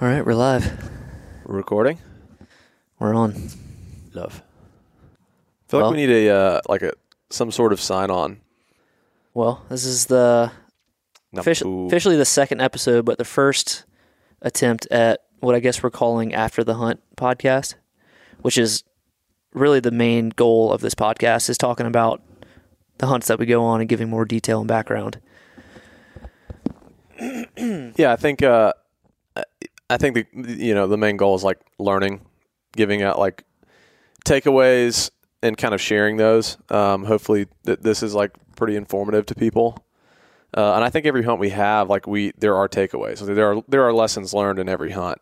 All right, we're live. Recording? We're on. Love. I feel Well- like we need a uh, like a some sort of sign on. Well, this is the offici- officially the second episode, but the first attempt at what I guess we're calling After the Hunt podcast, which is really the main goal of this podcast is talking about the hunts that we go on and giving more detail and background. Yeah, I think uh, I think the you know the main goal is like learning, giving out like takeaways and kind of sharing those. Um, hopefully, th- this is like pretty informative to people. Uh, and I think every hunt we have, like we, there are takeaways. There are there are lessons learned in every hunt.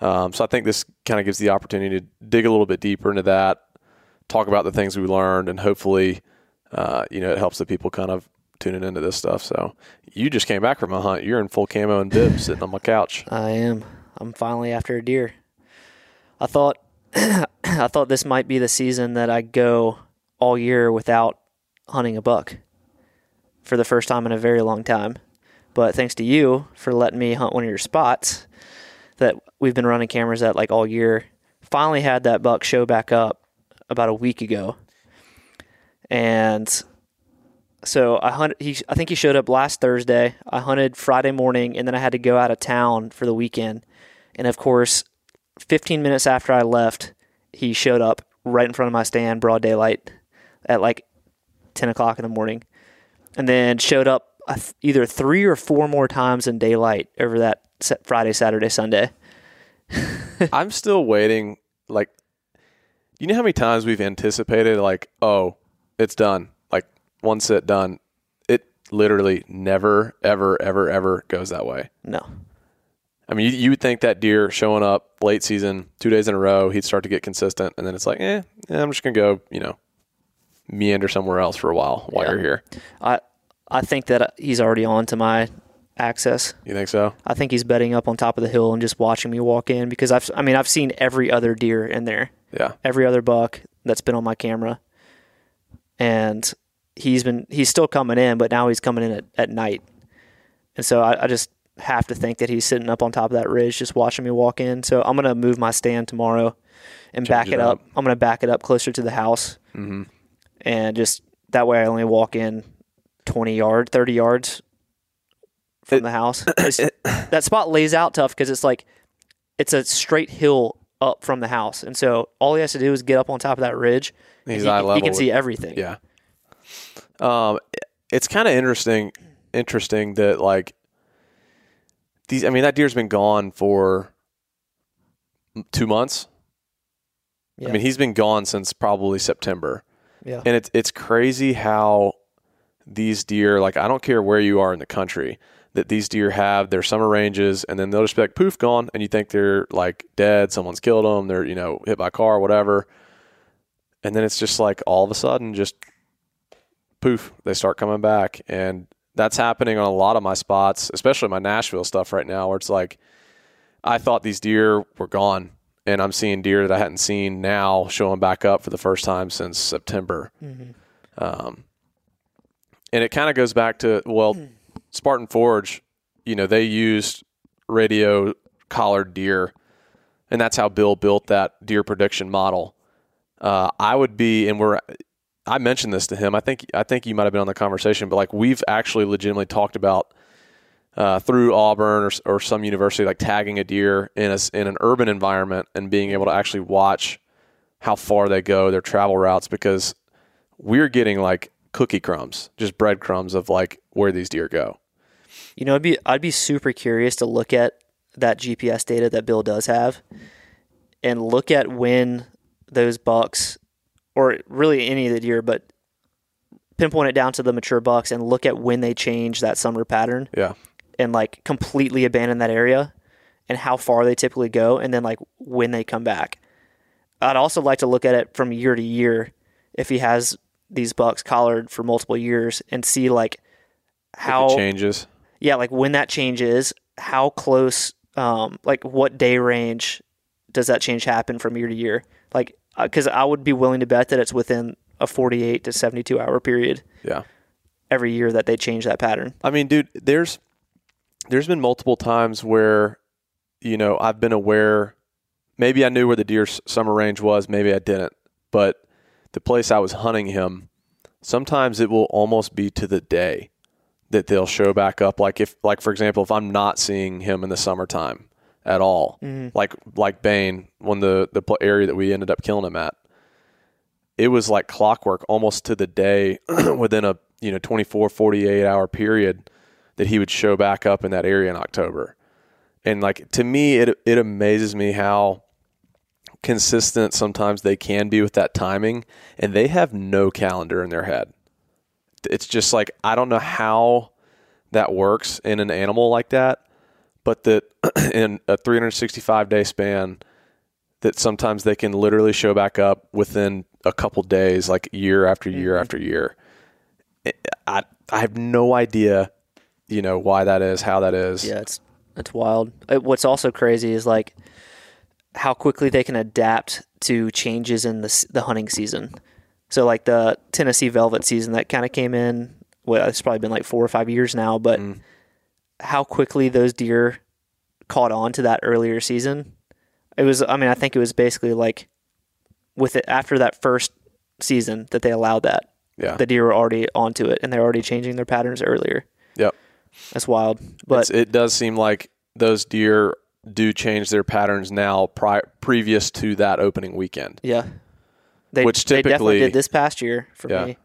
Um, so I think this kind of gives the opportunity to dig a little bit deeper into that, talk about the things we learned, and hopefully, uh, you know, it helps the people kind of tuning into this stuff. So you just came back from a hunt. You're in full camo and bib, sitting on my couch. I am. I'm finally after a deer. I thought I thought this might be the season that I go all year without hunting a buck for the first time in a very long time. But thanks to you for letting me hunt one of your spots that we've been running cameras at like all year. Finally had that buck show back up about a week ago. And so I hunted. He, I think he showed up last Thursday. I hunted Friday morning, and then I had to go out of town for the weekend. And of course, 15 minutes after I left, he showed up right in front of my stand, broad daylight, at like 10 o'clock in the morning, and then showed up either three or four more times in daylight over that Friday, Saturday, Sunday. I'm still waiting. Like, you know how many times we've anticipated, like, oh, it's done. One sit done. It literally never, ever, ever, ever goes that way. No, I mean, you, you would think that deer showing up late season, two days in a row, he'd start to get consistent. And then it's like, eh, eh, I'm just going to go, you know, meander somewhere else for a while while Yeah. you're here. I I think that he's already on to my access. You think so? I think he's bedding up on top of the hill and just watching me walk in because I've I mean I've seen every other deer in there, Yeah. every other buck that's been on my camera, and he's been he's still coming in, but now he's coming in at, at night, and so I, I just have to think that he's sitting up on top of that ridge just watching me walk in. So I'm gonna move my stand tomorrow and Change back it up. up. I'm gonna back it up closer to the house, hmm and just that way I only walk in 20 yards, 30 yards from It- the house. That spot lays out tough because it's like it's a straight hill up from the house, and so all he has to do is get up on top of that ridge. and He's he, eye he can see everything. Yeah. Um, it's kind of interesting. Interesting that like these. I mean, that deer's been gone for two months. Yeah. I mean, he's been gone since probably September, yeah. and it's it's crazy how these deer. Like, I don't care where you are in the country, that these deer have their summer ranges, and then they'll just be like poof gone, and you think they're like dead. Someone's killed them. They're you know hit by a car, whatever. And then it's just like all of a sudden, just poof, they start coming back. And that's happening on a lot of my spots, especially my Nashville stuff right now, where it's like I thought these deer were gone. And I'm seeing deer that I hadn't seen now showing back up for the first time since September. Mhm. Um, and it kind of goes back to, well, Spartan Forge, you know, they used radio collared deer. And that's how Bill built that deer prediction model. Uh, I would be, and we're, I mentioned this to him. I think I think you might have been on the conversation, but like we've actually legitimately talked about uh, through Auburn or, or some university, like tagging a deer in a in an urban environment and being able to actually watch how far they go, their travel routes, because we're getting like cookie crumbs, just breadcrumbs of like where these deer go. You know, I'd be I'd be super curious to look at that GPS data that Bill does have, and look at when those bucks, or really any of the deer, but pinpoint it down to the mature bucks and look at when they change that summer pattern Yeah, and like completely abandon that area, and how far they typically go, and then like when they come back. I'd also like to look at it from year to year if he has these bucks collared for multiple years and see like how it changes. yeah, like when that changes, how close, um, like what day range does that change happen from year to year? Like, Uh, because I would be willing to bet that it's within a 48 to 72 hour period Yeah. every year that they change that pattern. I mean, dude, there's there's been multiple times where you know, I've been aware. Maybe I knew where the deer summer range was. Maybe I didn't. But the place I was hunting him, sometimes it will almost be to the day that they'll show back up. Like if, like for example, if I'm not seeing him in the summertime at all, mm-hmm. like like Bane, when the the area that we ended up killing him at, it was like clockwork, almost to the day, within a you know 24, 48 hour period that he would show back up in that area in October. And like to me, it it amazes me how consistent sometimes they can be with that timing, and they have no calendar in their head. It's just like I don't know how that works in an animal like that, but that in a 365 day span, that sometimes they can literally show back up within a couple days, like year after year Mm-hmm. after year. I I have no idea, you know, why that is, how that is. Yeah, it's it's wild. Uh, What's also crazy is like how quickly they can adapt to changes in the the hunting season. So like the Tennessee Velvet season that kind of came in. Well, it's probably been like four or five years now, but Mm. How quickly those deer caught on to that earlier season. It was. I mean, I think it was basically like with it after that first season that they allowed that. Yeah. The deer were already onto it, and they're already changing their patterns earlier. Yep. That's wild. But It's- it does seem like those deer do change their patterns now pri- previous to that opening weekend. Yeah. They, Which they definitely did this past year for Yeah. me.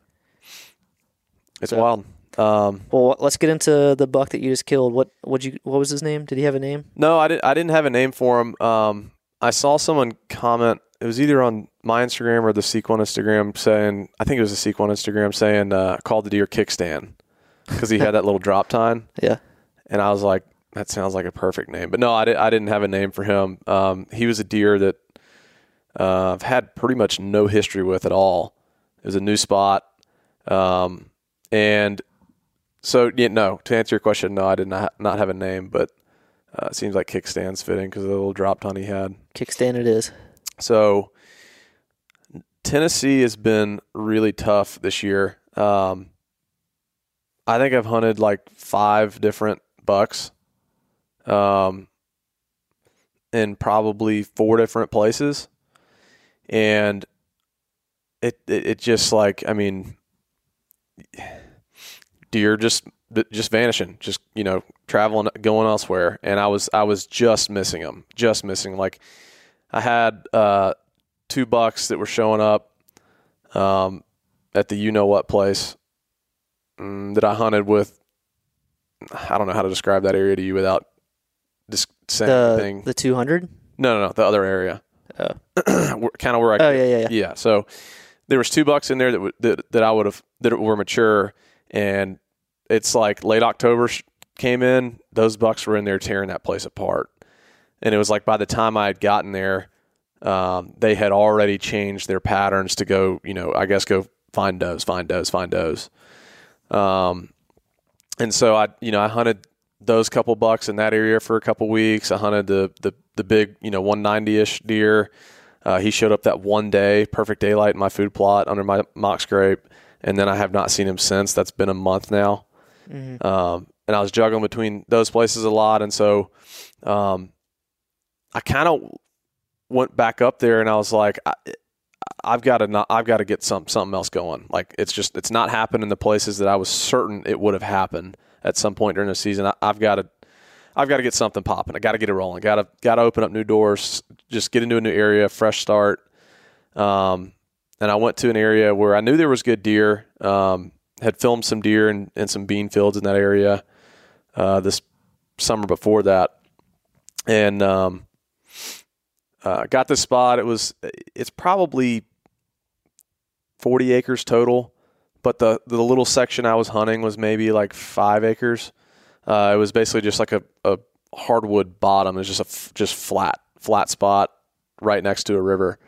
It's So- wild. Um, Well, let's get into the buck that you just killed. What what you what was his name? Did he have a name? no, I didn't. I didn't have a name for him. Um, I saw someone comment. It was either on my Instagram or the Sequon Instagram saying. I think it was the Sequon Instagram saying uh, called the deer kickstand because he had that little drop tine. Yeah. and I was like, that sounds like a perfect name. But no, I, di- I didn't have a name for him. Um, he was a deer that uh, I've had pretty much no history with at all. It was a new spot, um, and so yeah, no. To answer your question, no, I did not not have a name, but uh, it seems like kickstand's fitting because of the little drop tine he had. Kickstand it is. So Tennessee has been really tough this year. Um, I think I've hunted like five different bucks, um, in probably four different places, and it it, it just like I mean, deer just just vanishing, just you know traveling, going elsewhere, and I was I was just missing them, just missing like. I had uh, two bucks that were showing up um, at the you know what place mm, that I hunted with. I don't know how to describe that area to you without just saying The anything. the two hundred. no, no, no, the other area, Oh. kind of where I. Oh yeah yeah yeah. yeah. So there was two bucks in there that would that, that I would have that were mature, and it's like late October came in. Those bucks were in there tearing that place apart, and it was like by the time I had gotten there, um, they had already changed their patterns to go. You know, I guess go find does, find does, find does. Um, and so I, you know, I hunted those couple bucks in that area for a couple weeks. I hunted the the the big, you know, 190 ish deer. Uh, he showed up that one day, perfect daylight in my food plot under my mock scrape, and then I have not seen him since. That's been a month now, um, and I was juggling between those places a lot, and so um, I kind of went back up there, and I was like, I, I've got to not, I've got to get some something else going. Like it's just it's not happening in the places that I was certain it would have happened at some point during the season. I, I've got to I've got to get something popping. I got to get it rolling. Got to got to open up new doors. Just get into a new area, fresh start. Um, and I went to an area where I knew there was good deer. Um, had filmed some deer and, and some bean fields in that area uh, this summer before that, and um, uh, got this spot. It was it's probably forty acres total, but the the little section I was hunting was maybe like five acres. Uh, it was basically just like a, a hardwood bottom. It was just a f- just flat flat spot right next to a river,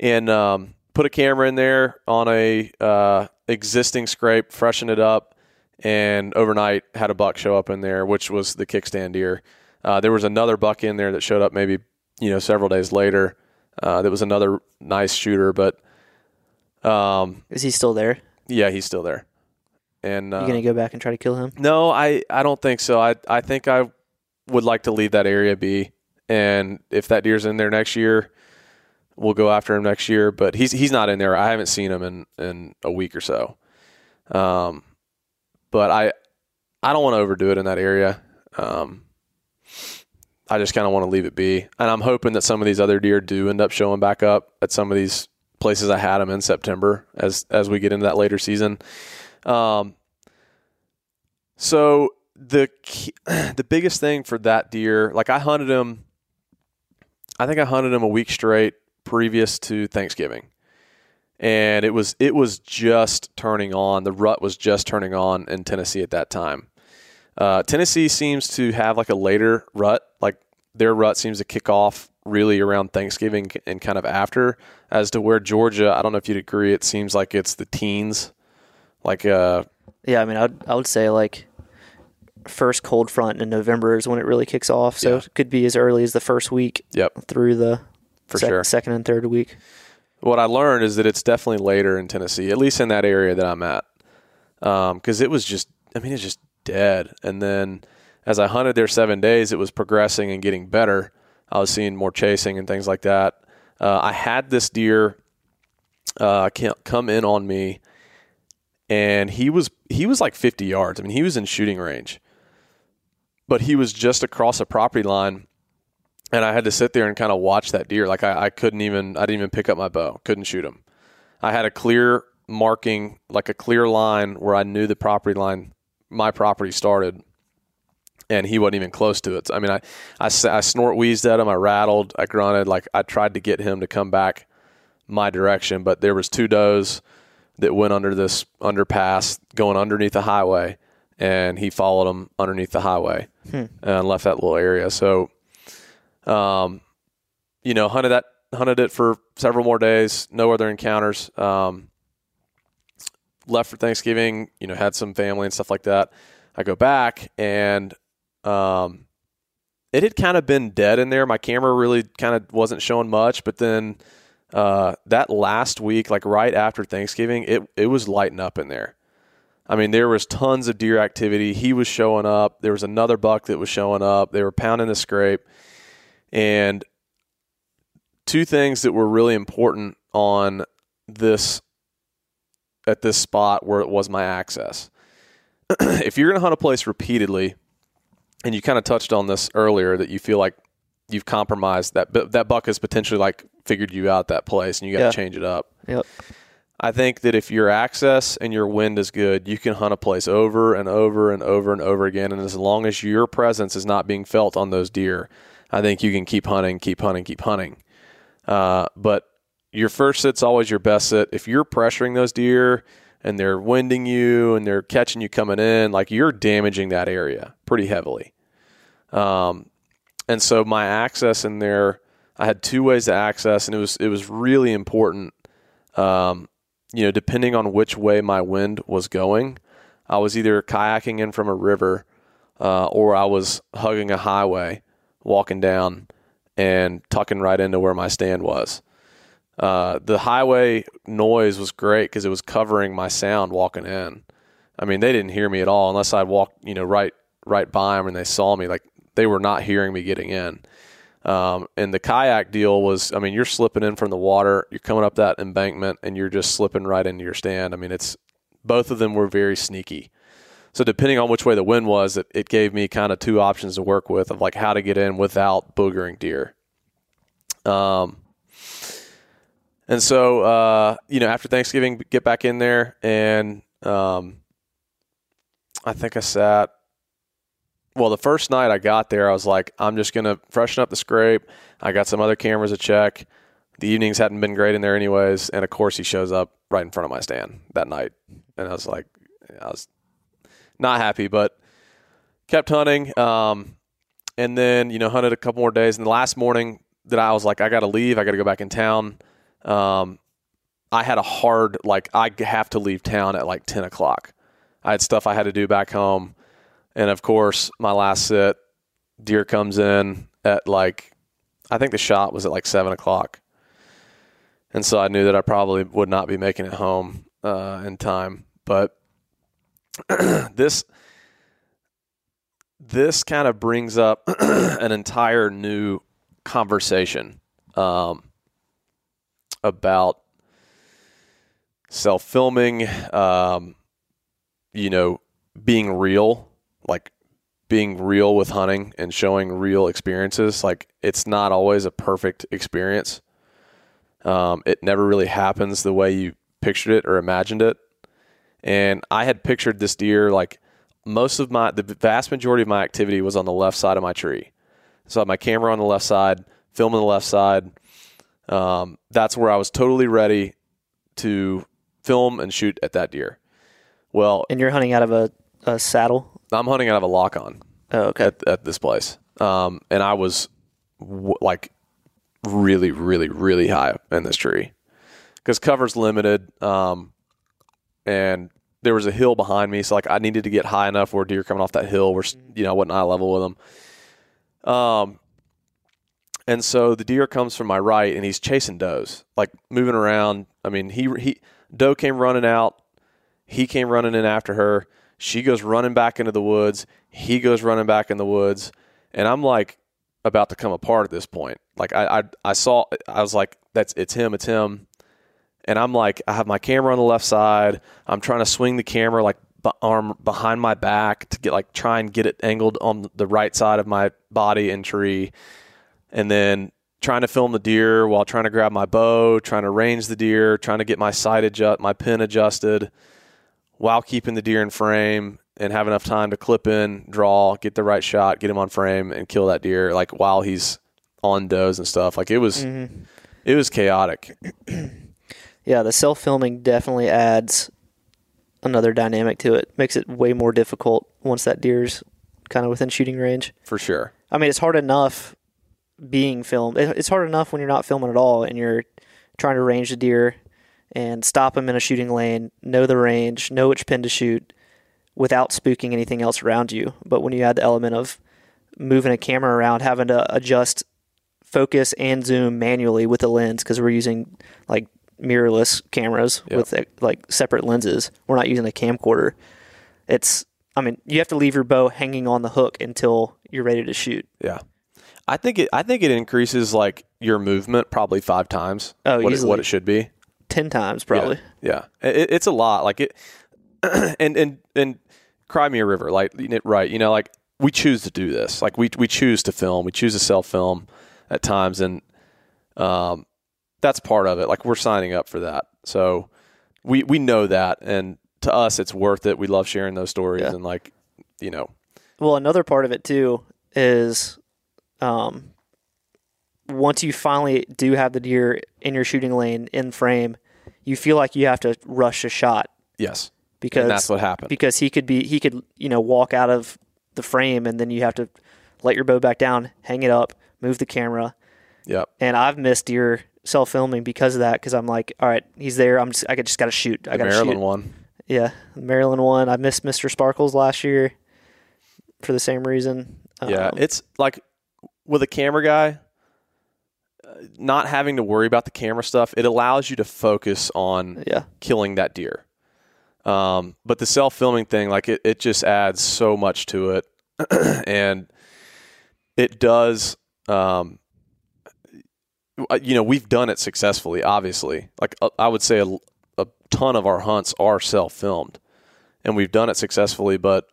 and um, put a camera in there on a uh, existing scrape, freshen it up, and overnight had a buck show up in there, which was the kickstand deer. Uh, there was another buck in there that showed up maybe you know several days later. Uh, that was another nice shooter, but um, Is he still there? yeah, he's still there. And uh, you gonna go back and try to kill him? no, I, I don't think so. I I think I would like to leave that area be. And if that deer's in there next year, we'll go after him next year. But he's he's not in there. I haven't seen him in in a week or so. Um, but I I don't want to overdo it in that area. Um, I just kind of want to leave it be, and I'm hoping that some of these other deer do end up showing back up at some of these places I had them in September as as we get into that later season. Um, so the the biggest thing for that deer, like I hunted him, I think I hunted him a week straight previous to Thanksgiving, and it was it was just turning on. The rut was just turning on in Tennessee at that time. Uh, Tennessee seems to have like a later rut, like their rut seems to kick off really around Thanksgiving and kind of after, as to where Georgia, I don't know if you'd agree, it seems like it's the teens. Like, uh, Yeah, I mean, I would, I would say like first cold front in November is when it really kicks off. So Yeah. it could be as early as the first week yep, through the for sec- sure. second and third week. What I learned is that it's definitely later in Tennessee, at least in that area that I'm at, because it was just, I mean, it's just dead. And then as I hunted there seven days, it was progressing and getting better. I was seeing more chasing and things like that. Uh, I had this deer uh, come in on me, and he was he was like 50 yards. I mean, he was in shooting range, but he was just across a property line and I had to sit there and kind of watch that deer. Like I, I couldn't even, I didn't even pick up my bow, couldn't shoot him. I had a clear marking, like a clear line where I knew the property line, my property started, and he wasn't even close to it. I mean, I, I snort wheezed at him, I rattled, I grunted, like I tried to get him to come back my direction, but there was two does that went under this underpass going underneath the highway, and he followed them underneath the highway hmm. and left that little area. So um, you know, hunted that hunted it for several more days. No other encounters. Um, left for Thanksgiving. You know, had some family and stuff like that. I go back and um, it had kind of been dead in there. My camera really kind of wasn't showing much, but then uh, that last week, like right after Thanksgiving, it it was lighting up in there. I mean, there was tons of deer activity. He was showing up. There was another buck that was showing up. They were pounding the scrape. And two things that were really important on this at this spot where it was my access. if you're going to hunt a place repeatedly, and you kind of touched on this earlier, that you feel like you've compromised that that buck has potentially like figured you out that place, and you got to Yeah. change it up. Yep. I think that if your access and your wind is good, you can hunt a place over and over and over and over again. And as long as your presence is not being felt on those deer, I think you can keep hunting, keep hunting, keep hunting. Uh, but your first sit's always your best sit. If you're pressuring those deer and they're winding you and they're catching you coming in, like you're damaging that area pretty heavily. Um, and so my access in there, I had two ways to access, and it was it was really important. Um, you know, depending on which way my wind was going, I was either kayaking in from a river, uh, or I was hugging a highway, walking down, and tucking right into where my stand was. Uh, the highway noise was great because it was covering my sound walking in. I mean, they didn't hear me at all unless I walked, you know, right right by them and they saw me. Like they were not hearing me getting in. Um, and the kayak deal was, I mean, you're slipping in from the water, you're coming up that embankment, and you're just slipping right into your stand. I mean, it's both of them were very sneaky. So depending on which way the wind was, it, it gave me kind of two options to work with of like how to get in without boogering deer. Um, and so uh, you know, after Thanksgiving, get back in there, and um, I think I sat. Well, the first night I got there, I was like, I'm just gonna freshen up the scrape. I got some other cameras to check. The evenings hadn't been great in there, anyways, and of course he shows up right in front of my stand that night, and I was like, I was not happy, but kept hunting. Um, and then you know hunted a couple more days. And the last morning that I was like, I got to leave. I got to go back in town. Um, I had a hard like I have to leave town at like ten o'clock. I had stuff I had to do back home, and of course my last sit, deer comes in at like I think the shot was at like seven o'clock, and so I knew that I probably would not be making it home uh, in time. But this this kind of brings up an entire new conversation um, about self filming, um, you know, being real, like being real with hunting and showing real experiences. Like it's not always a perfect experience. Um, it never really happens the way you pictured it or imagined it. And I had pictured this deer like most of my, the vast majority of my activity was on the left side of my tree. So I had my camera on the left side, film on the left side. Um, that's where I was totally ready to film and shoot at that deer. Well, And you're hunting out of a, a saddle. I'm hunting out of a lock on Oh, okay. at, at this place. Um, and I was w- like really, really, really high up in this tree because cover's limited. Um, and there was a hill behind me. So like I needed to get high enough where deer coming off that hill were, you know, I wasn't eye level with them. Um, and so the deer comes from my right and he's chasing does, like moving around. I mean, he, he, doe came running out. He came running in after her. She goes running back into the woods. He goes running back in the woods. And I'm like about to come apart at this point. Like I, I, I saw, I was like, that's, it's him, it's him. And I'm like, I have my camera on the left side. I'm trying to swing the camera like b- arm behind my back to get like try and get it angled on the right side of my body and tree. And then trying to film the deer while trying to grab my bow, trying to range the deer, trying to get my sight adjust, my pin adjusted, while keeping the deer in frame and have enough time to clip in, draw, get the right shot, get him on frame, and kill that deer. Like while he's on does and stuff. Like it was, mm-hmm. it was chaotic. Yeah, the self filming definitely adds another dynamic to it. Makes it way more difficult once that deer's kind of within shooting range. for sure. I mean, it's hard enough being filmed. It's hard enough when you're not filming at all and you're trying to range the deer and stop him in a shooting lane, know the range, know which pin to shoot without spooking anything else around you. But when you add the element of moving a camera around, having to adjust focus and zoom manually with the lens because we're using like mirrorless cameras Yep. with like separate lenses. We're not using a camcorder. It's I mean, you have to leave your bow hanging on the hook until you're ready to shoot. Yeah. I think it. I think it increases like your movement probably five times. Oh, what, it, what it should be. Ten times probably. Yeah, yeah. It, it's a lot. Like it, and and and cry me a river. Like right, you know, like we choose to do this. Like we we choose to film. We choose to self film at times, and um, that's part of it. Like we're signing up for that, so we we know that, and to us, it's worth it. We love sharing those stories, Yeah. and like you know, Well, another part of it too is um, once you finally do have the deer in your shooting lane in frame, you feel like you have to rush a shot yes, because and that's what happened. because he could be he could you know walk out of the frame and then you have to let your bow back down, hang it up, move the camera, Yep. and I've missed deer self filming because of that because I'm like, all right, he's there. I'm just I just got to shoot. I got to Maryland shoot. one. Yeah, Maryland one. I missed Mr. Sparkles last year for the same reason. Yeah, Um, it's like with a camera guy, uh, not having to worry about the camera stuff. It allows you to focus on yeah, killing that deer. Um, but the self filming thing, like it, it just adds so much to it, and it does. Um, you know, we've done it successfully. Obviously, like uh, I would say, a, a ton of our hunts are self filmed, and we've done it successfully. But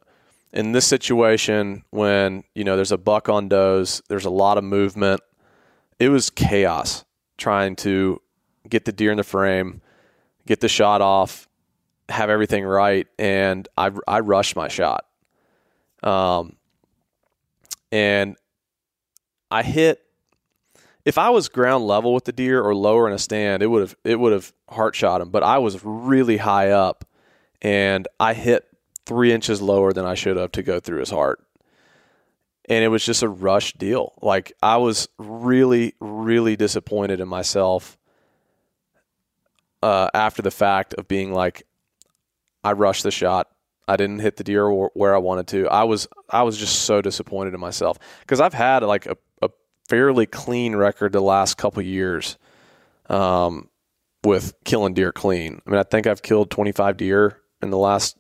in this situation, when you know there's a buck on does, there's a lot of movement. It was chaos trying to get the deer in the frame, get the shot off, have everything right, and I I rushed my shot. Um, and I hit. If I was ground level with the deer or lower in a stand, it would have it would have heart shot him. But I was really high up, and I hit three inches lower than I should have to go through his heart. And it was just a rush deal. Like I was really, really disappointed in myself uh, after the fact of being like, I rushed the shot. I didn't hit the deer where I wanted to. I was I was just so disappointed in myself because I've had like a, a fairly clean record the last couple years um, with killing deer clean. I mean, I think I've killed 25 deer in the last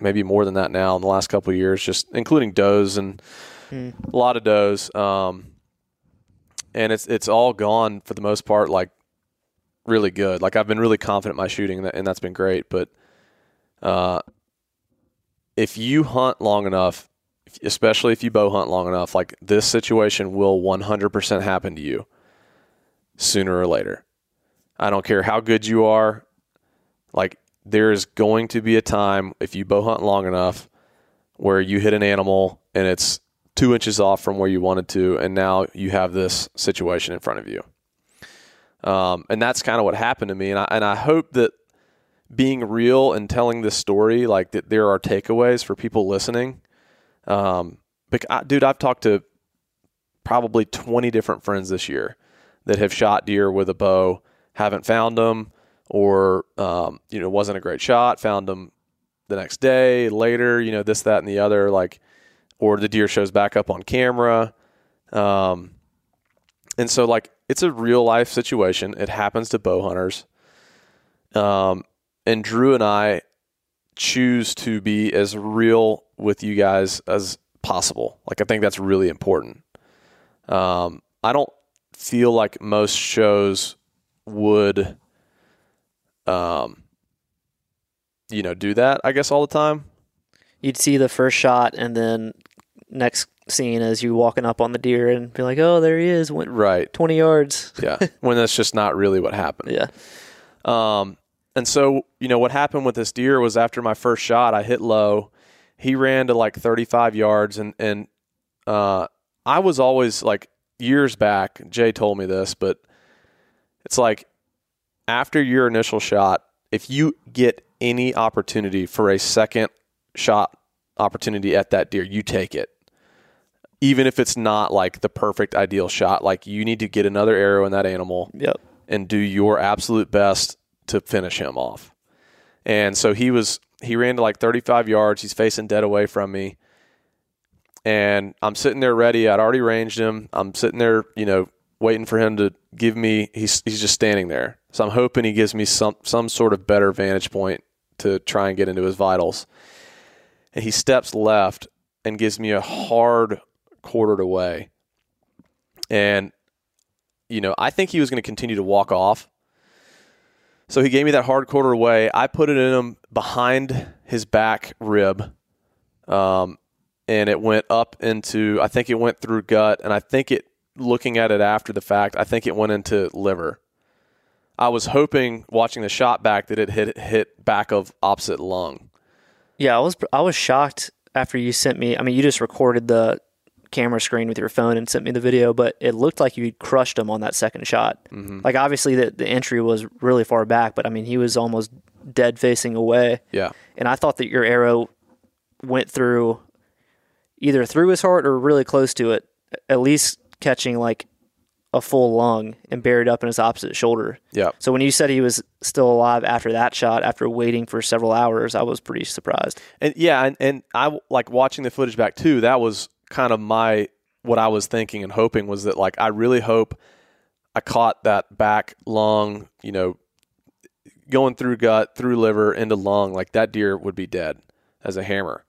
maybe more than that now in the last couple of years, just including does and a lot of does. Um, and it's it's all gone for the most part, like really good. Like I've been really confident in my shooting, and that's been great. But uh, if you hunt long enough, especially if you bow hunt long enough, like this situation will 100% happen to you sooner or later. I don't care how good you are. Like there is going to be a time if you bow hunt long enough where you hit an animal and it's two inches off from where you wanted to, and now you have this situation in front of you. Um, and that's kind of what happened to me. And I, and I hope that being real and telling this story, like that there are takeaways for people listening. Um, but I, dude, I've talked to probably 20 different friends this year that have shot deer with a bow, haven't found them, or, um, you know, wasn't a great shot, found them the next day, later, you know, this, that, and the other. Like, or the deer shows back up on camera. Um, and so, like, it's a real life situation. It happens to bow hunters. Um, and Drew and I choose to be as real with you guys as possible. Like, I think that's really important. Um, I don't feel like most shows would, um, you know, do that, I guess, all the time. You'd see the first shot, and then next scene is you walking up on the deer and be like, "Oh, there he is!" Went Right. twenty yards. Yeah. when that's just not really what happened. Yeah, Um, and so, you know, what happened with this deer was after my first shot, I hit low. He ran to like 35 yards, and and uh, I was always like years back. Jay told me this, but it's like after your initial shot, if you get any opportunity for a second shot opportunity at that deer, you take it. Even if it's not like the perfect ideal shot, like you need to get another arrow in that animal yep. and do your absolute best to finish him off. And so he was he ran to like 35 yards. He's facing dead away from me. And I'm sitting there ready. I'd already ranged him. I'm sitting there, you know, waiting for him to give me he's he's just standing there. So I'm hoping he gives me some some sort of better vantage point to try and get into his vitals. And he steps left and gives me a hard quartered away. And you know, I think he was going to continue to walk off. So he gave me that hard quarter away. I put it in him behind his back rib. Um, and it went up into, I think it went through gut. And I think it, looking at it after the fact, I think it went into liver. I was hoping, watching the shot back, that it hit, hit back of opposite lung. Yeah, I was I was shocked after you sent me. I mean, you just recorded the camera screen with your phone and sent me the video, but it looked like you crushed him on that second shot. Mm-hmm. Like obviously the the entry was really far back, but I mean he was almost dead facing away. Yeah. And I thought that your arrow went through either through his heart or really close to it, at least catching like a full lung and buried up in his opposite shoulder. Yeah. So when you said he was still alive after that shot, after waiting for several hours, I was pretty surprised. And yeah, and, and I like watching the footage back too. That was kind of my what I was thinking and hoping was that like I really hope I caught that back lung, you know, going through gut, through liver, into lung, like that deer would be dead as a hammer.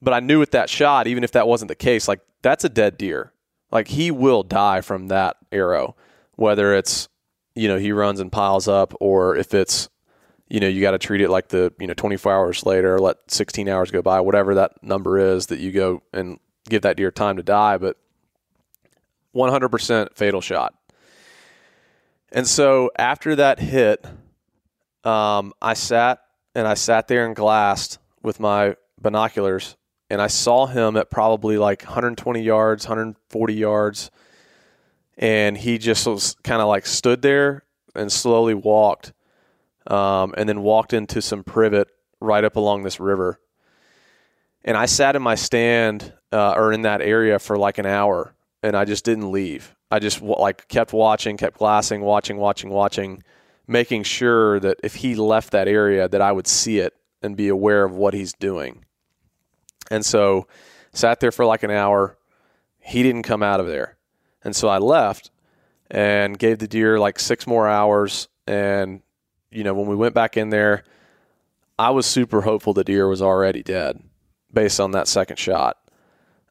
But I knew with that shot, even if that wasn't the case, like that's a dead deer. Like he will die from that arrow, whether it's you know he runs and piles up, or if it's you know you got to treat it like the you know 24 hours later, let 16 hours go by, whatever that number is that you go and give that deer time to die. But 100% fatal shot. And so after that hit, um, I sat and I sat there and glassed with my binoculars and I saw him at probably like 120 yards, 140 yards, and he just was kind of like stood there and slowly walked, um, and then walked into some privet right up along this river. And I sat in my stand uh, or in that area for like an hour, and I just didn't leave. I just like kept watching, kept glassing, watching, watching, watching, making sure that if he left that area, that I would see it and be aware of what he's doing. And so sat there for like an hour. He didn't come out of there. And so I left and gave the deer like six more hours. And, you know, when we went back in there, I was super hopeful the deer was already dead based on that second shot.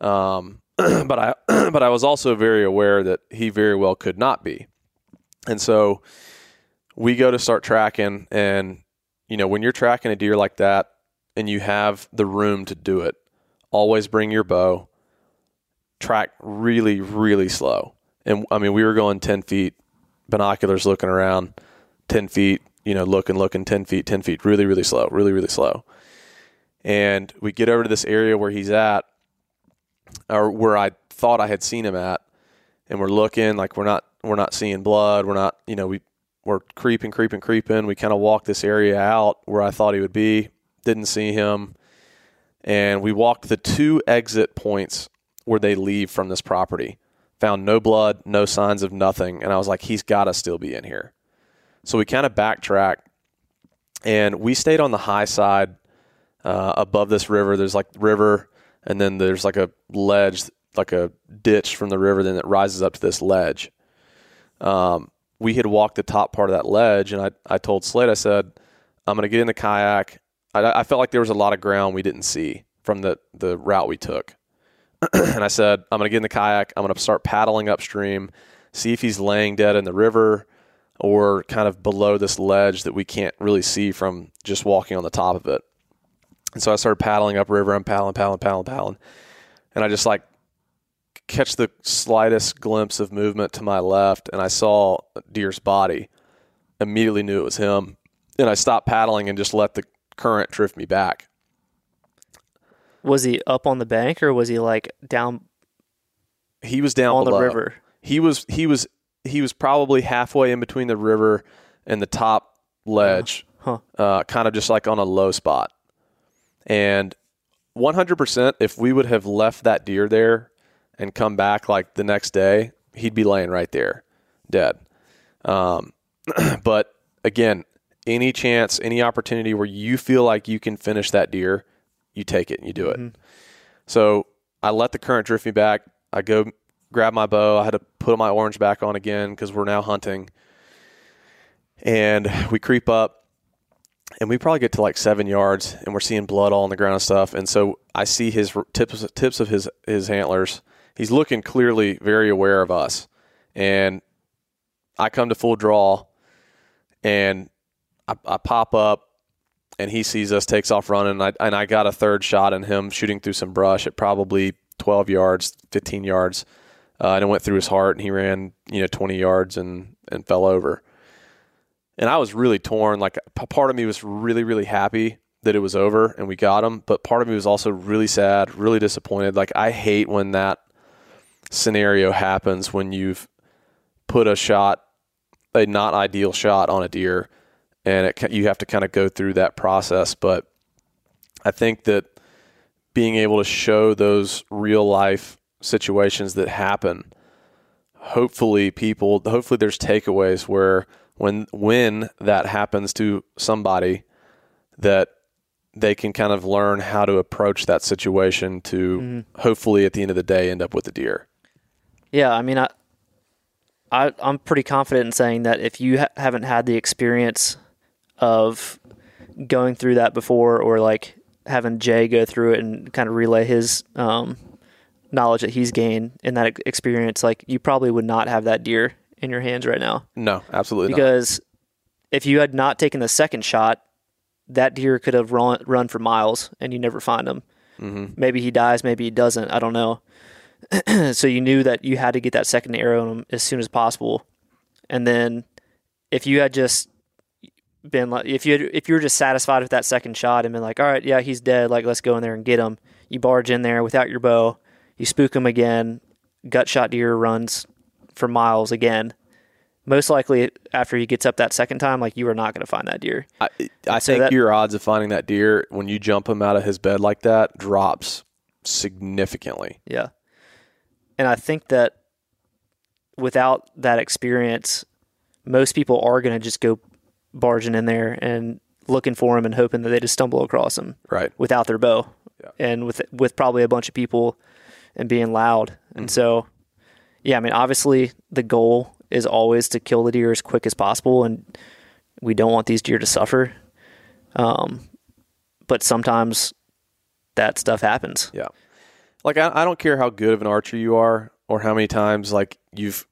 Um, but I but I was also very aware that he very well could not be. And so we go to start tracking and you know, when you're tracking a deer like that and you have the room to do it, always bring your bow, track really, really slow. And I mean, we were going 10 feet, binoculars looking around, 10 feet, you know, looking, looking, 10 feet, 10 feet, really, really slow, really, really slow. And we get over to this area where he's at, or where I thought I had seen him at, and we're looking like we're not we're not seeing blood. We're not, you know, we we're creeping, creeping, creeping. We kind of walked this area out where I thought he would be. Didn't see him, and we walked the two exit points where they leave from this property. Found no blood, no signs of nothing, and I was like, he's got to still be in here. So we kind of backtracked, and we stayed on the high side uh, above this river. There's like river, and then there's like a ledge, like a ditch from the river, then it rises up to this ledge. Um, we had walked the top part of that ledge, and I, I told Slade, I said, I'm going to get in the kayak. I, I felt like there was a lot of ground we didn't see from the, the route we took. and I said, I'm going to get in the kayak. I'm going to start paddling upstream, see if he's laying dead in the river or kind of below this ledge that we can't really see from just walking on the top of it. And so I started paddling upriver. I'm paddling, paddling, paddling, paddling. And I just like catch the slightest glimpse of movement to my left, and I saw deer's body. Immediately knew it was him, and I stopped paddling and just let the current drift me back. Was he up on the bank or was he like down? He was down on below. the river. He was he was he was probably halfway in between the river and the top ledge, huh. uh, kind of just like on a low spot. And 100%, if we would have left that deer there and come back like the next day, he'd be laying right there, dead. Um, but again, any chance, any opportunity where you feel like you can finish that deer, you take it and you do it. Mm-hmm. So I let the current drift me back. I go grab my bow. I had to put my orange back on again because we're now hunting. And we creep up and we probably get to like seven yards and we're seeing blood all on the ground and stuff. And so I see his tips, tips of his, his antlers. He's looking clearly very aware of us. And I come to full draw and I, I pop up and he sees us, takes off running. And I, and I got a third shot in him shooting through some brush at probably 12 yards, 15 yards. Uh, and it went through his heart and he ran, you know, 20 yards and, and fell over and I was really torn. Like part of me was really, really happy that it was over and we got him, but part of me was also really sad, really disappointed. Like I hate when that scenario happens when you've put a shot, a not ideal shot on a deer, and it, you have to kind of go through that process. But I think that being able to show those real life situations that happen, hopefully people, hopefully there's takeaways where when when that happens to somebody that they can kind of learn how to approach that situation to mm-hmm. hopefully at the end of the day end up with a deer. Yeah, I mean I I I'm pretty confident in saying that if you ha- haven't had the experience of going through that before or like having Jay go through it and kind of relay his um, knowledge that he's gained in that experience like you probably would not have that deer in your hands right now. No, absolutely because not. if you had not taken the second shot, that deer could have run run for miles and you never find him. Mm-hmm. Maybe he dies, maybe he doesn't. I don't know. so you knew that you had to get that second arrow in him as soon as possible, and then if you had just been like, if you had, if you were just satisfied with that second shot and been like, all right, yeah, he's dead, like let's go in there and get him. You barge in there without your bow, you spook him again. Gut shot deer runs for miles again, most likely after he gets up that second time, like you are not going to find that deer. I, I so think that, your odds of finding that deer when you jump him out of his bed like that drops significantly. Yeah. And I think that without that experience, most people are going to just go barging in there and looking for him and hoping that they just stumble across him. Right. Without their bow. Yeah. And with with probably a bunch of people and being loud. And mm-hmm. so yeah, I mean, obviously the goal is always to kill the deer as quick as possible, and we don't want these deer to suffer. Um, but sometimes that stuff happens. Yeah. Like I, I don't care how good of an archer you are or how many times like you've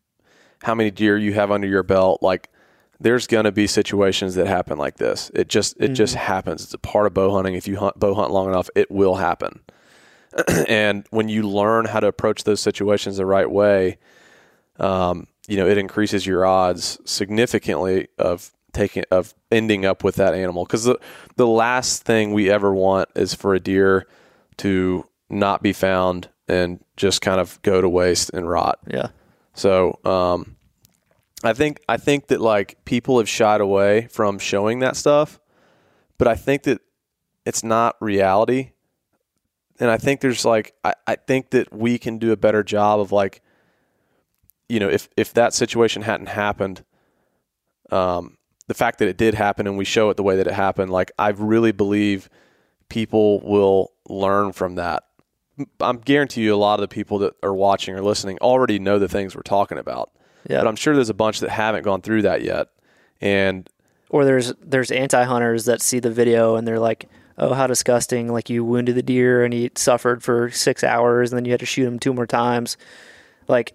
how many deer you have under your belt, like there's gonna be situations that happen like this. It just it just happens. It's a part of bow hunting. If you hunt bow hunt long enough, it will happen. and when you learn how to approach those situations the right way, um, you know, it increases your odds significantly of taking of ending up with that animal. Because the the last thing we ever want is for a deer to not be found and just kind of go to waste and rot. Yeah. So um, I think I think that like people have shied away from showing that stuff, but I think that it's not reality. And I think there's like I, I think that we can do a better job of like you know, if if that situation hadn't happened, um, the fact that it did happen and we show it the way that it happened, like I really believe people will learn from that. I'm guarantee you a lot of the people that are watching or listening already know the things we're talking about. Yeah. But I'm sure there's a bunch that haven't gone through that yet. And or there's there's anti hunters that see the video and they're like, "Oh, how disgusting! Like you wounded the deer and he suffered for six hours, and then you had to shoot him two more times." Like,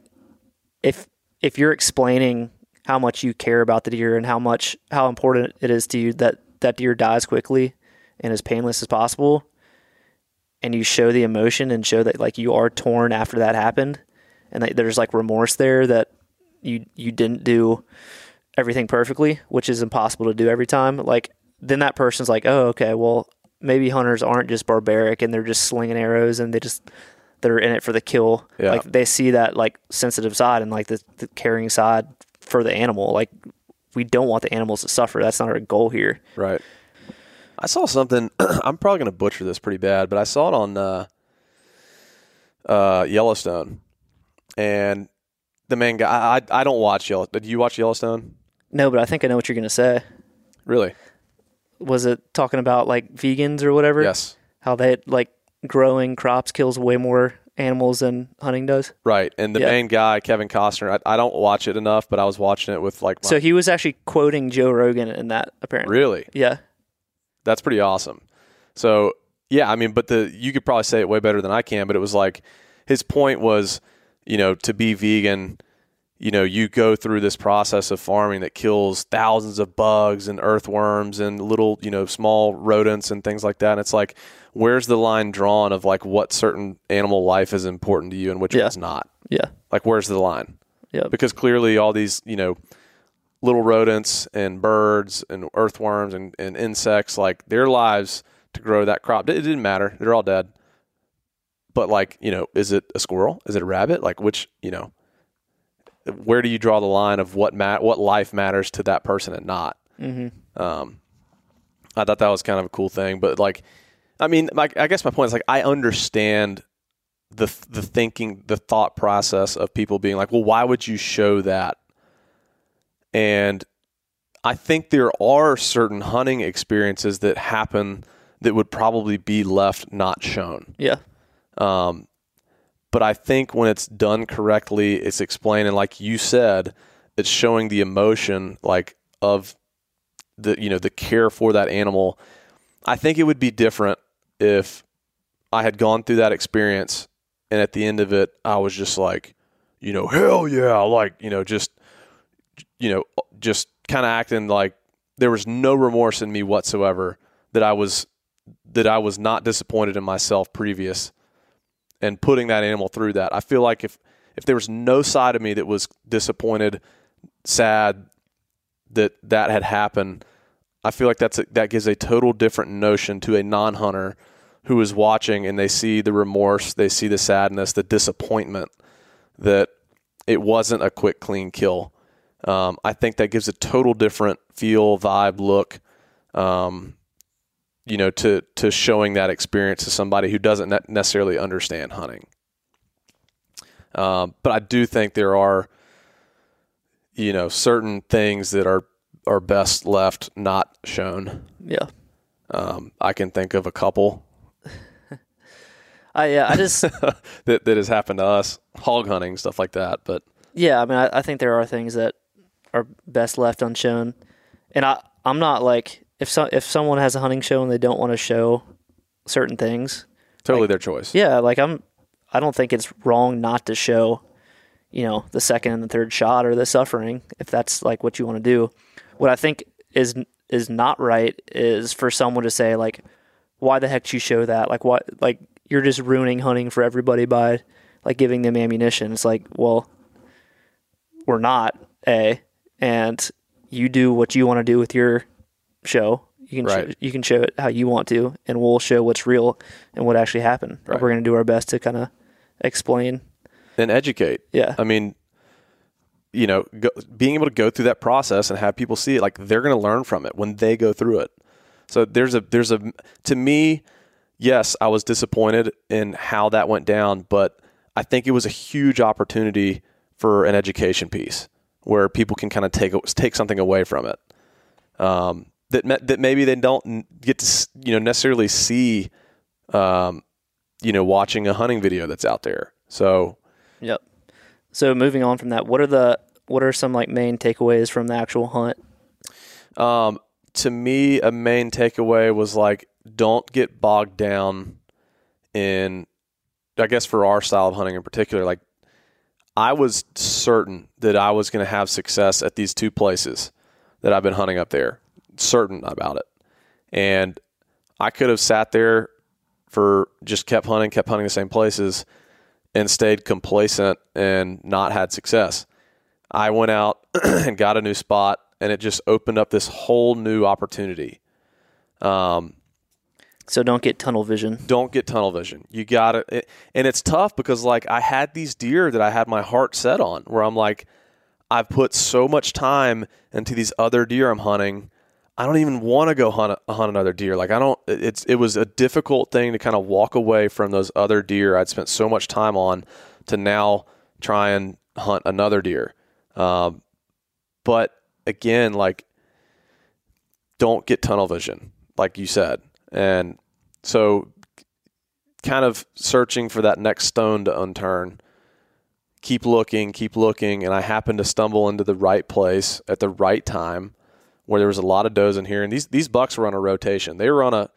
if if you're explaining how much you care about the deer and how much how important it is to you that that deer dies quickly and as painless as possible, and you show the emotion and show that like you are torn after that happened, and that there's like remorse there that you you didn't do everything perfectly, which is impossible to do every time, like then that person's like, oh, okay, well, maybe hunters aren't just barbaric and they're just slinging arrows and they just they're in it for the kill. Yeah. Like they see that like sensitive side and like the, the caring side for the animal. Like we don't want the animals to suffer. That's not our goal here. right. I saw something I'm probably gonna butcher this pretty bad, but I saw it on uh, uh, Yellowstone. And the main guy I, I don't watch Yellow did you watch Yellowstone? No, but I think I know what you're gonna say. Really? Was it talking about like vegans or whatever? Yes. How that like growing crops kills way more animals than hunting does. Right. And the Yeah. main guy, Kevin Costner, I, I don't watch it enough, but I was watching it with like my So he was actually quoting Joe Rogan in that apparently. Really? Yeah. That's pretty awesome. So yeah, I mean, but the you could probably say it way better than I can, but it was like his point was, you know, to be vegan, you know, you go through this process of farming that kills thousands of bugs and earthworms and little, you know, small rodents and things like that. And it's like, where's the line drawn of like what certain animal life is important to you and which Yeah. one's not? Yeah. Like, where's the line? Yeah. because clearly all these you know little rodents and birds and earthworms and, and insects like their lives to grow that crop it didn't matter they're all dead but like you know is it a squirrel is it a rabbit like which you know where do you draw the line of what mat what life matters to that person and not Mm-hmm. um, I thought that was kind of a cool thing, but like, I mean, like, I guess my point is like, I understand the the thinking, the thought process of people being like, well, why would you show that? And I think there are certain hunting experiences that happen that would probably be left not shown. Yeah. Um, but I think when it's done correctly, it's explaining, like you said, it's showing the emotion, like of the you know the care for that animal. I think it would be different if I had gone through that experience and at the end of it, I was just like, you know, hell yeah, like you know, just you know, just kind of acting like there was no remorse in me whatsoever that I was that I was not disappointed in myself previous and putting that animal through that. I feel like if if there was no side of me that was disappointed, sad that that had happened, I feel like that's a, that gives a total different notion to a non-hunter who is watching and they see the remorse, they see the sadness, the disappointment that it wasn't a quick clean kill. Um, I think that gives a total different feel, vibe, look, um, you know, to to showing that experience to somebody who doesn't ne- necessarily understand hunting. Um, but I do think there are, you know, certain things that are are best left not shown. Yeah. Um, I can think of a couple I yeah, I just that that has happened to us, hog hunting stuff like that. But yeah, I mean, I, I think there are things that are best left unshown, and I I'm not like if so, if someone has a hunting show and they don't want to show certain things. Totally their choice. Yeah, like I'm I don't think it's wrong not to show, you know, the second and the third shot or the suffering if that's like what you want to do. What I think is is not right is for someone to say like why the heck do you show that? Like what like you're just ruining hunting for everybody by like giving them ammunition. It's like, well, we're not, A, and you do what you want to do with your show. You can Right. show, you can show it how you want to, and we'll show what's real and what actually happened. Right. We're going to do our best to kind of explain. And educate. Yeah, I mean, you know, go, being able to go through that process and have people see it, like they're going to learn from it when they go through it. So there's a there's a to me, yes, I was disappointed in how that went down, but I think it was a huge opportunity for an education piece where people can kind of take take something away from it. Um, that that maybe they don't get to you know necessarily see, um, you know, watching a hunting video that's out there. So Yep. So moving on from that, what are the what are some like main takeaways from the actual hunt? Um, to me, a main takeaway was like, don't get bogged down in, I guess for our style of hunting in particular, like I was certain that I was going to have success at these two places that I've been hunting up there, certain about it. And I could have sat there for just kept hunting, kept hunting the same places and stayed complacent and not had success. I went out and got a new spot, and it just opened up this whole new opportunity. Um, So don't get tunnel vision. don't get tunnel vision. You got it, and it's tough because like I had these deer that I had my heart set on, where I'm like, I've put so much time into these other deer I'm hunting. I don't even want to go hunt hunt another deer. Like I don't. It's it was a difficult thing to kind of walk away from those other deer I'd spent so much time on to now try and hunt another deer. Um, but again, like don't get tunnel vision, like you said, and so kind of searching for that next stone to unturn. Keep looking, keep looking, and I happened to stumble into the right place at the right time where there was a lot of does in here. And these these bucks were on a rotation. They were on a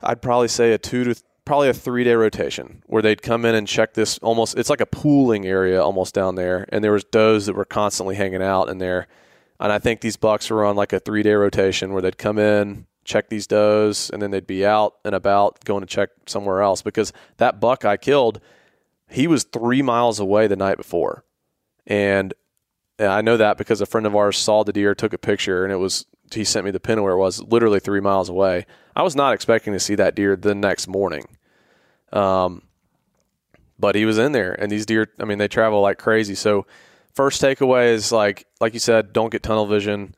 I'd probably say a two to probably a three day rotation where they'd come in and check this almost it's like a pooling area almost down there. And there was does that were constantly hanging out in there. And I think these bucks were on like a three day rotation where they'd come in, check these does, and then they'd be out and about going to check somewhere else. Because that buck I killed, he was three miles away the night before. And and I know that because a friend of ours saw the deer, took a picture, and it was he sent me the pin where it was, literally three miles away. I was not expecting to see that deer the next morning. Um, but he was in there, and these deer, I mean, they travel like crazy. So, first takeaway is like, like you said, don't get tunnel vision.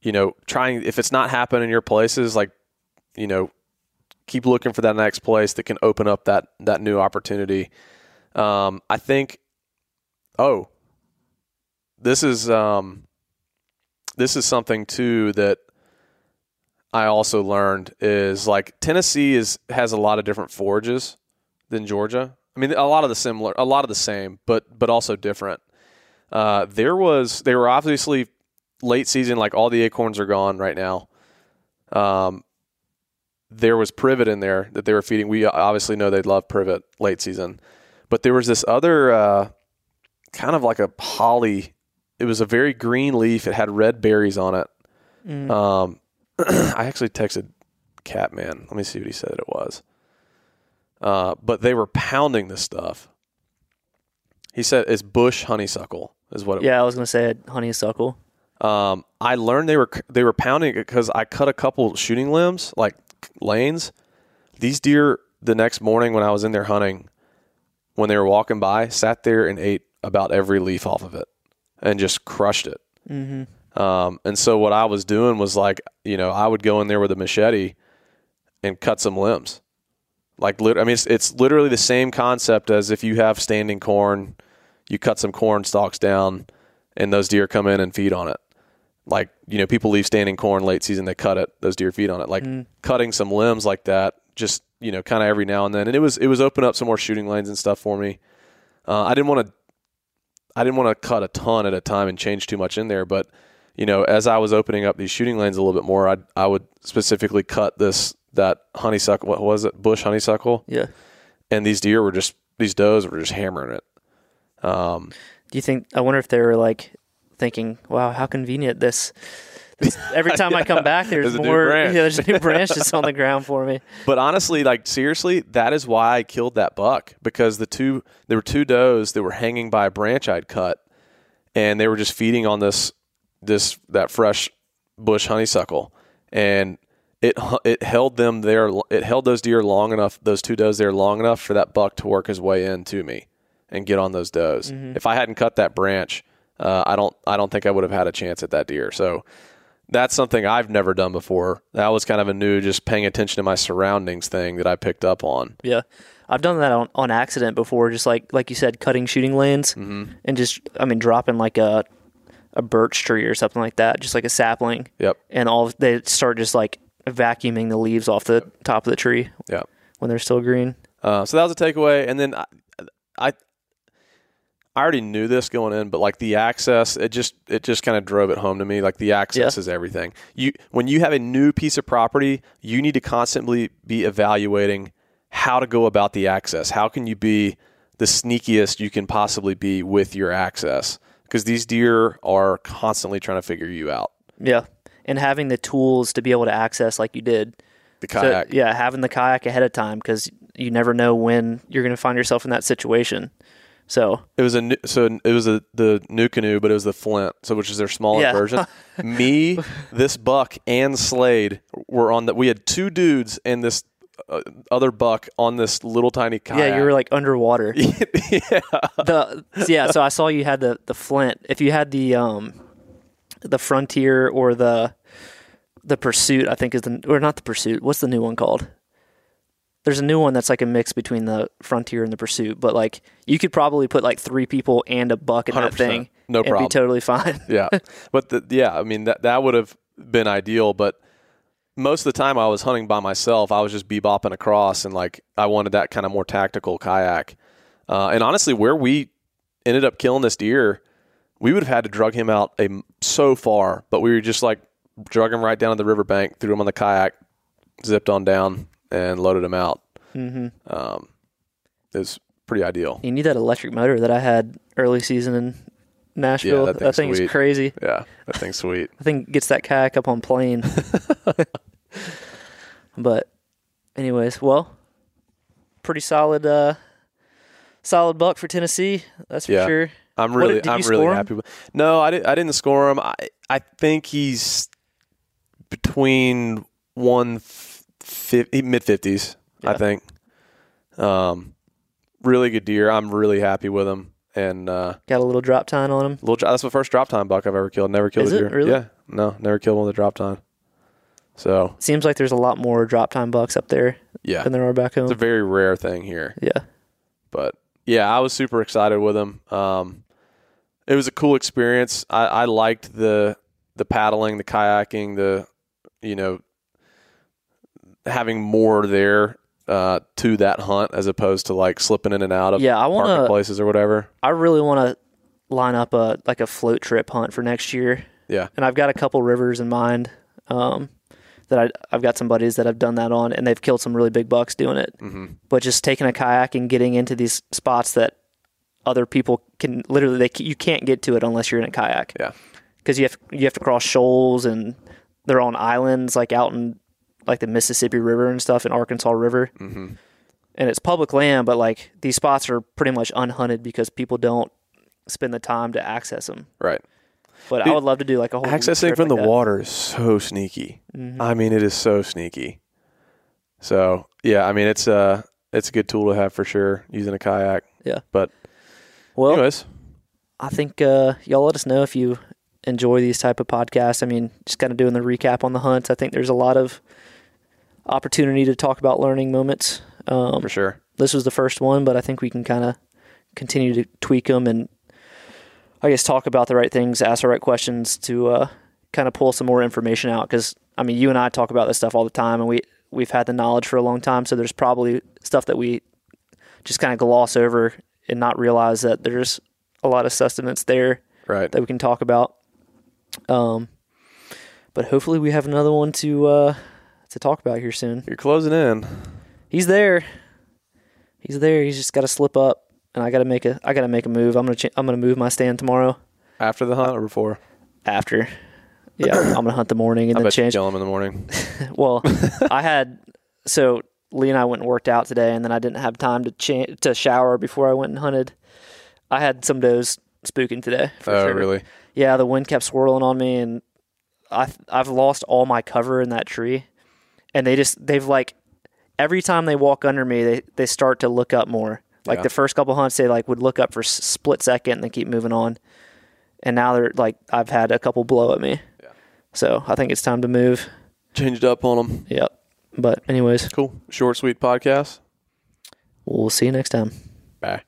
You know, trying if it's not happening in your places, like, you know, keep looking for that next place that can open up that that new opportunity. Um, I think. Oh, this is um, this is something too that I also learned is like Tennessee is has a lot of different forages than Georgia. I mean, a lot of the similar, a lot of the same, but but also different. Uh, there was they were obviously late season, like all the acorns are gone right now. Um, there was privet in there that they were feeding. We obviously know they love privet late season, but there was this other uh, kind of like a holly. It was a very green leaf. It had red berries on it. Mm. Um, I actually texted Catman. Let me see what he said it was. Uh, but they were pounding this stuff. He said it's bush honeysuckle is what it yeah, I was gonna say honeysuckle. um, I learned they were they were pounding it because I cut a couple shooting limbs, like lanes. These deer, the next morning when I was in there hunting, when they were walking by, sat there and ate about every leaf off of it, and just crushed it. Mm-hmm. Um, and so what I was doing was like, you know, I would go in there with a machete and cut some limbs. Like, lit- I mean, it's, it's literally the same concept as if you have standing corn, you cut some corn stalks down, and those deer come in and feed on it. Like, you know, people leave standing corn late season, they cut it, those deer feed on it. Like Mm. cutting some limbs like that, just you know, kind of every now and then. And it was it was open up some more shooting lanes and stuff for me. Uh, I didn't want to I didn't want to cut a ton at a time and change too much in there, but you know, as I was opening up these shooting lanes a little bit more, I I would specifically cut this that honeysuckle. What was it? Bush honeysuckle. Yeah. And these deer were just these does were just hammering it. Um, Do you think? I wonder if they were like thinking, "Wow, how convenient this." Every time I come back, there's, There's a new more. Yeah, there's a new branch just on the ground for me. But honestly, like seriously, that is why I killed that buck because the two there were two does that were hanging by a branch I'd cut, and they were just feeding on this this that fresh bush honeysuckle, and it it held them there. It held those deer long enough, those two does there long enough for that buck to work his way in to me and get on those does. If I hadn't cut that branch, uh, I don't I don't think I would have had a chance at that deer. So that's something I've never done before. That was kind of a new, just paying attention to my surroundings thing that I picked up on. Yeah, I've done that on, on accident before. Just like like you said, cutting shooting lanes Mm-hmm. and just I mean dropping like a a birch tree or something like that, just like a sapling, Yep. and all of- they start just like vacuuming the leaves off the top of the tree Yep. when they're still green. Uh, so that was a takeaway. And then I, I, I already knew this going in, but like the access, it just it just kind of drove it home to me. Like the access Yeah. is everything. You when you have a new piece of property, you need to constantly be evaluating how to go about the access. How can you be the sneakiest you can possibly be with your access? Because these deer are constantly trying to figure you out. Yeah, and having the tools to be able to access like you did. The So, kayak. yeah, having the kayak ahead of time because you never know when you're going to find yourself in that situation. So It was a new, so it was a the NuCanoe, but it was the Flint, so which is their smaller Yeah. version. Me, this buck, and Slade were on that. We had two dudes and this uh, other buck on this little tiny kayak. yeah, you were like underwater. yeah, the yeah, so I saw you had the the flint. If you had the um the frontier or the the pursuit, I think is the or not the pursuit. What's the new one called? There's a new one that's like a mix between the frontier and the pursuit, but like you could probably put like three people and a buck in that 100%. thing, No and problem. be totally fine. yeah. But the, yeah, I mean that that would have been ideal, but most of the time I was hunting by myself. I was just bebopping across, and like I wanted that kind of more tactical kayak. Uh, and honestly, where we ended up killing this deer, we would have had to drug him out a so far, but we were just like drug him right down to the riverbank, threw him on the kayak, zipped on down, and loaded him out. hmm Um, it was pretty ideal. You need that electric motor that I had early season in Nashville. that that thing's thing's sweet. crazy. Yeah, that thing's sweet. I think gets that kayak up on plane. but anyways, well, pretty solid uh solid buck for Tennessee, that's for Yeah. sure. I'm really, did- did I'm really happy with. No, I didn't. I didn't score him. I, I think he's between one mid fifties. I think. Um, really good deer. I'm really happy with him. And uh, Got a little drop tine on him. little, that's the first drop tine buck I've ever killed. Never killed Is a it? deer. Really? Yeah, no, never killed one with a drop tine. So Seems like there's a lot more drop tine bucks up there yeah, than there are back home. it's a very rare thing here. yeah. but yeah, I was super excited with him. Um, it was a cool experience. I, I liked the the paddling, the kayaking, the you know having more there uh, to that hunt as opposed to like slipping in and out of Yeah, I wanna- parking places or whatever. I really want to line up a like a float trip hunt for next year. Yeah, and I've got a couple rivers in mind um, that I, I've got some buddies that have done that on, and they've killed some really big bucks doing it. hmm But just taking a kayak and getting into these spots that other people can literally they you can't get to it unless you're in a kayak yeah, because you have you have to cross shoals and they're on islands like out in like the Mississippi River and stuff and Arkansas River. hmm And it's public land, but like these spots are pretty much unhunted because people don't spend the time to access them. right. But I would love to do like a whole Accessing from like the that. water is so sneaky. Mhm. I mean, it is so sneaky. So yeah, I mean, it's uh it's a good tool to have for sure using a kayak. Yeah. But well, Anyways, I think uh, y'all let us know if you enjoy these type of podcasts. I mean, just kind of doing the recap on the hunts. I think there's a lot of opportunity to talk about learning moments. Um, for sure. this was the first one, but I think we can kind of continue to tweak them and I guess talk about the right things, ask the right questions to uh, kind of pull some more information out. Because I mean, you and I talk about this stuff all the time, and we we've had the knowledge for a long time. So there's probably stuff that we just kind of gloss over and not realize that there's a lot of sustenance there Right. that we can talk about. Um, but hopefully we have another one to uh, to talk about here soon. You're closing in. He's there. He's there. He's just got to slip up, and I got to make a. I got to make a move. I'm gonna. Ch- I'm gonna move my stand tomorrow After the hunt or before? after. Yeah, I'm gonna hunt the morning and I then bet you change. kill him in the morning. Well, I had so Lee and I went and worked out today, and then I didn't have time to cha- to shower before I went and hunted. I had some does spooking today. For oh, sure. really? Yeah, the wind kept swirling on me, and I I've lost all my cover in that tree, and they just they've like every time they walk under me, they they start to look up more. Like Yeah. the first couple hunts, they like would look up for a split second and then keep moving on, and now they're like I've had a couple blow at me. Yeah. So I think it's time to move. Changed up on them. Yep. But anyways, Cool. Short, sweet podcast. we'll see you next time. Bye.